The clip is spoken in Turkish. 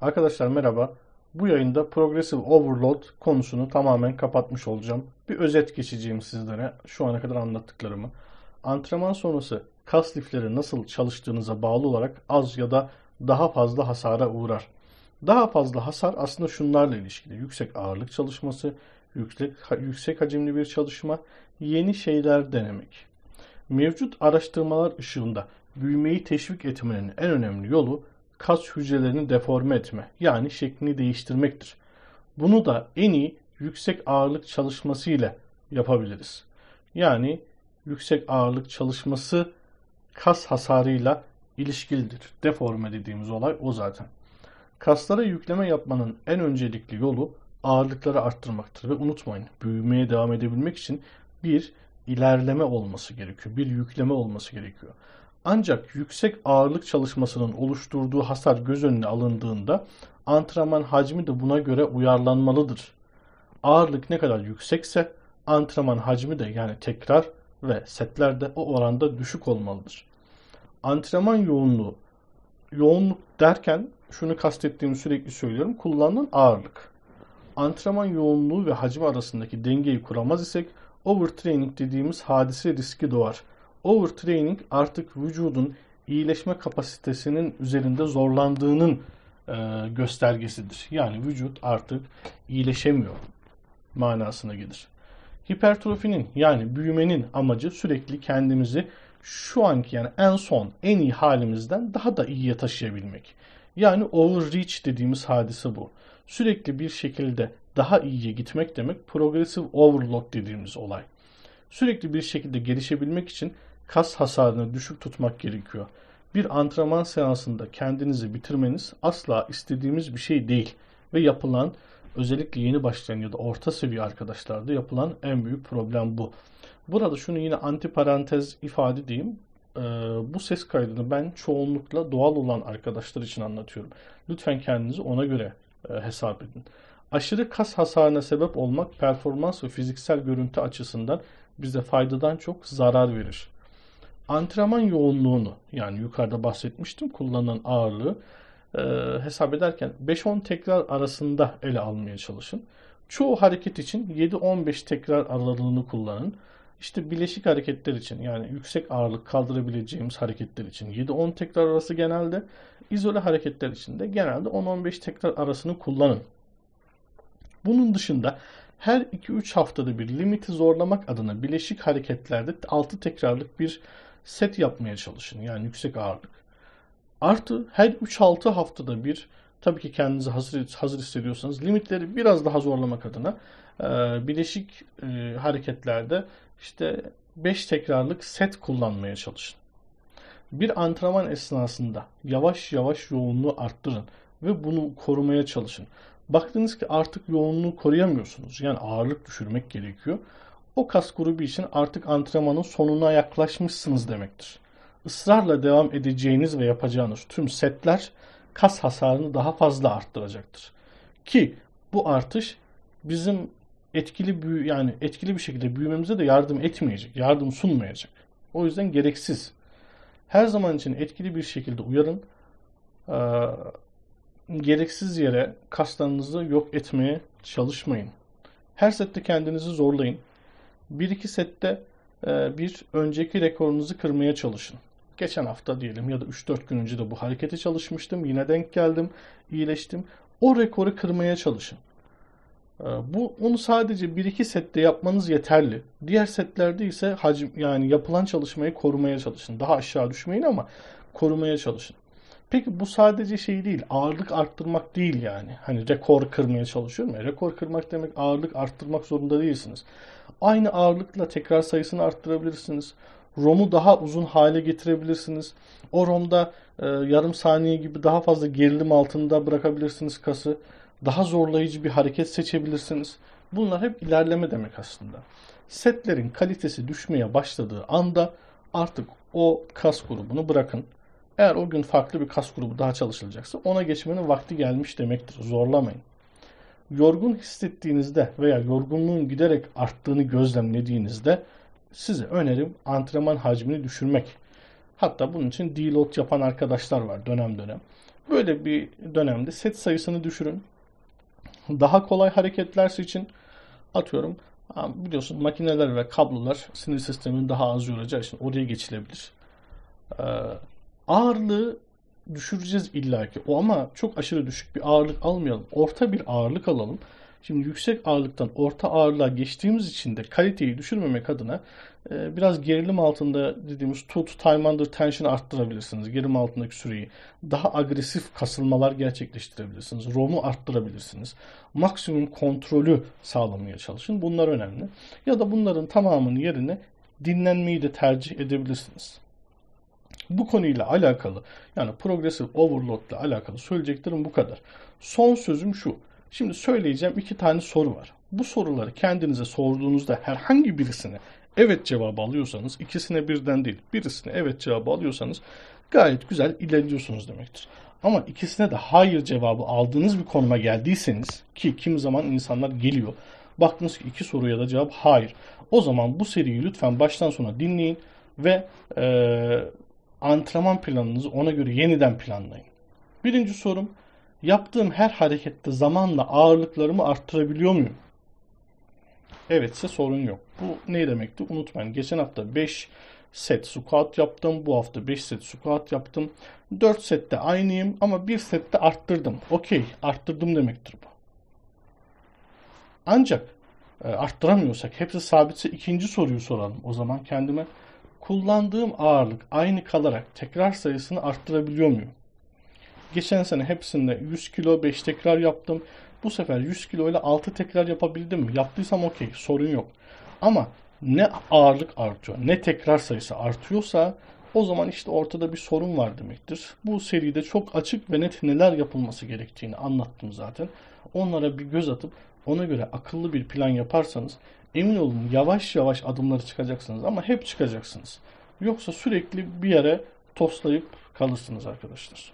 Arkadaşlar merhaba. Bu yayında Progressive Overload konusunu tamamen kapatmış olacağım. Bir özet geçeceğim sizlere şu ana kadar anlattıklarımı. Antrenman sonrası kas lifleri nasıl çalıştığınıza bağlı olarak az ya da daha fazla hasara uğrar. Daha fazla hasar aslında şunlarla ilişkili. Yüksek ağırlık çalışması, yüksek, yüksek hacimli bir çalışma, yeni şeyler denemek. Mevcut araştırmalar ışığında büyümeyi teşvik etmenin en önemli yolu kas hücrelerini deforme etme yani şeklini değiştirmektir. Bunu da en iyi yüksek ağırlık çalışması ile yapabiliriz. Yani yüksek ağırlık çalışması kas hasarıyla ilişkilidir. Deforme dediğimiz olay o zaten. Kaslara yükleme yapmanın en öncelikli yolu ağırlıkları arttırmaktır ve unutmayın büyümeye devam edebilmek için bir ilerleme olması gerekiyor. Bir yükleme olması gerekiyor. Ancak yüksek ağırlık çalışmasının oluşturduğu hasar göz önüne alındığında antrenman hacmi de buna göre uyarlanmalıdır. Ağırlık ne kadar yüksekse antrenman hacmi de yani tekrar ve setler de o oranda düşük olmalıdır. Antrenman yoğunluğu yoğunluk derken şunu kastettiğimi sürekli söylüyorum. Kullanılan ağırlık. Antrenman yoğunluğu ve hacmi arasındaki dengeyi kuramaz isek overtraining dediğimiz hadise riski doğar. Overtraining artık vücudun iyileşme kapasitesinin üzerinde zorlandığının e, göstergesidir. Yani vücut artık iyileşemiyor manasına gelir. Hipertrofinin yani büyümenin amacı sürekli kendimizi şu anki yani en son en iyi halimizden daha da iyiye taşıyabilmek. Yani overreach dediğimiz hadise bu. Sürekli bir şekilde daha iyiye gitmek demek progressive overload dediğimiz olay. Sürekli bir şekilde gelişebilmek için kas hasarını düşük tutmak gerekiyor. Bir antrenman seansında kendinizi bitirmeniz asla istediğimiz bir şey değil ve yapılan özellikle yeni başlayan ya da orta seviye arkadaşlarda yapılan en büyük problem bu. Burada şunu yine anti parantez ifade diyeyim. Ee, bu ses kaydını ben çoğunlukla doğal olan arkadaşlar için anlatıyorum. Lütfen kendinizi ona göre e, hesap edin. Aşırı kas hasarına sebep olmak performans ve fiziksel görüntü açısından bize faydadan çok zarar verir. Antrenman yoğunluğunu yani yukarıda bahsetmiştim kullanılan ağırlığı e, hesap ederken 5-10 tekrar arasında ele almaya çalışın. Çoğu hareket için 7-15 tekrar aralığını kullanın. İşte bileşik hareketler için yani yüksek ağırlık kaldırabileceğimiz hareketler için 7-10 tekrar arası genelde, izole hareketler için de genelde 10-15 tekrar arasını kullanın. Bunun dışında her 2-3 haftada bir limiti zorlamak adına bileşik hareketlerde 6 tekrarlık bir set yapmaya çalışın. Yani yüksek ağırlık. Artı her 3-6 haftada bir tabii ki kendinizi hazır, hazır hissediyorsanız limitleri biraz daha zorlamak adına e, bileşik e, hareketlerde işte 5 tekrarlık set kullanmaya çalışın. Bir antrenman esnasında yavaş yavaş yoğunluğu arttırın ve bunu korumaya çalışın. Baktınız ki artık yoğunluğu koruyamıyorsunuz. Yani ağırlık düşürmek gerekiyor. O kas grubu için artık antrenmanın sonuna yaklaşmışsınız demektir. Israrla devam edeceğiniz ve yapacağınız tüm setler kas hasarını daha fazla arttıracaktır. Ki bu artış bizim etkili büyü yani etkili bir şekilde büyümemize de yardım etmeyecek, yardım sunmayacak. O yüzden gereksiz. Her zaman için etkili bir şekilde uyarın. Ee, gereksiz yere kaslarınızı yok etmeye çalışmayın. Her sette kendinizi zorlayın. Bir iki sette e, bir önceki rekorunuzu kırmaya çalışın. Geçen hafta diyelim ya da 3-4 gün önce de bu harekete çalışmıştım. Yine denk geldim, iyileştim. O rekoru kırmaya çalışın. E, bu onu sadece 1-2 sette yapmanız yeterli. Diğer setlerde ise hacim yani yapılan çalışmayı korumaya çalışın. Daha aşağı düşmeyin ama korumaya çalışın. Peki bu sadece şey değil, ağırlık arttırmak değil yani. Hani rekor kırmaya çalışıyorum ya. Rekor kırmak demek ağırlık arttırmak zorunda değilsiniz. Aynı ağırlıkla tekrar sayısını arttırabilirsiniz. ROM'u daha uzun hale getirebilirsiniz. O ROM'da e, yarım saniye gibi daha fazla gerilim altında bırakabilirsiniz kası. Daha zorlayıcı bir hareket seçebilirsiniz. Bunlar hep ilerleme demek aslında. Setlerin kalitesi düşmeye başladığı anda artık o kas grubunu bırakın. Eğer o gün farklı bir kas grubu daha çalışılacaksa ona geçmenin vakti gelmiş demektir. Zorlamayın. Yorgun hissettiğinizde veya yorgunluğun giderek arttığını gözlemlediğinizde size önerim antrenman hacmini düşürmek. Hatta bunun için deload yapan arkadaşlar var dönem dönem. Böyle bir dönemde set sayısını düşürün. Daha kolay hareketler için atıyorum biliyorsun makineler ve kablolar sinir sistemini daha az yoracağı için oraya geçilebilir. Ee, ağırlığı düşüreceğiz illaki. O ama çok aşırı düşük bir ağırlık almayalım. Orta bir ağırlık alalım. Şimdi yüksek ağırlıktan orta ağırlığa geçtiğimiz için de kaliteyi düşürmemek adına e, biraz gerilim altında dediğimiz tut, time under tension'ı arttırabilirsiniz. Gerilim altındaki süreyi. Daha agresif kasılmalar gerçekleştirebilirsiniz. ROM'u arttırabilirsiniz. Maksimum kontrolü sağlamaya çalışın. Bunlar önemli. Ya da bunların tamamının yerine dinlenmeyi de tercih edebilirsiniz. Bu konuyla alakalı yani progressive overload ile alakalı söyleyeceklerim bu kadar. Son sözüm şu. Şimdi söyleyeceğim iki tane soru var. Bu soruları kendinize sorduğunuzda herhangi birisine evet cevabı alıyorsanız, ikisine birden değil, birisine evet cevabı alıyorsanız gayet güzel ilerliyorsunuz demektir. Ama ikisine de hayır cevabı aldığınız bir konuma geldiyseniz ki kim zaman insanlar geliyor. Baktınız ki iki soruya da cevap hayır. O zaman bu seriyi lütfen baştan sona dinleyin ve e, antrenman planınızı ona göre yeniden planlayın. Birinci sorum Yaptığım her harekette zamanla ağırlıklarımı arttırabiliyor muyum? Evetse sorun yok. Bu ne demekti? Unutmayın. Geçen hafta 5 set squat yaptım. Bu hafta 5 set squat yaptım. 4 sette aynıyım ama 1 sette arttırdım. Okey, arttırdım demektir bu. Ancak e, arttıramıyorsak, hepsi sabitse ikinci soruyu soralım. O zaman kendime kullandığım ağırlık aynı kalarak tekrar sayısını arttırabiliyor muyum? Geçen sene hepsinde 100 kilo 5 tekrar yaptım. Bu sefer 100 kilo ile 6 tekrar yapabildim mi? Yaptıysam okey sorun yok. Ama ne ağırlık artıyor ne tekrar sayısı artıyorsa o zaman işte ortada bir sorun var demektir. Bu seride çok açık ve net neler yapılması gerektiğini anlattım zaten. Onlara bir göz atıp ona göre akıllı bir plan yaparsanız emin olun yavaş yavaş adımları çıkacaksınız ama hep çıkacaksınız. Yoksa sürekli bir yere toslayıp kalırsınız arkadaşlar.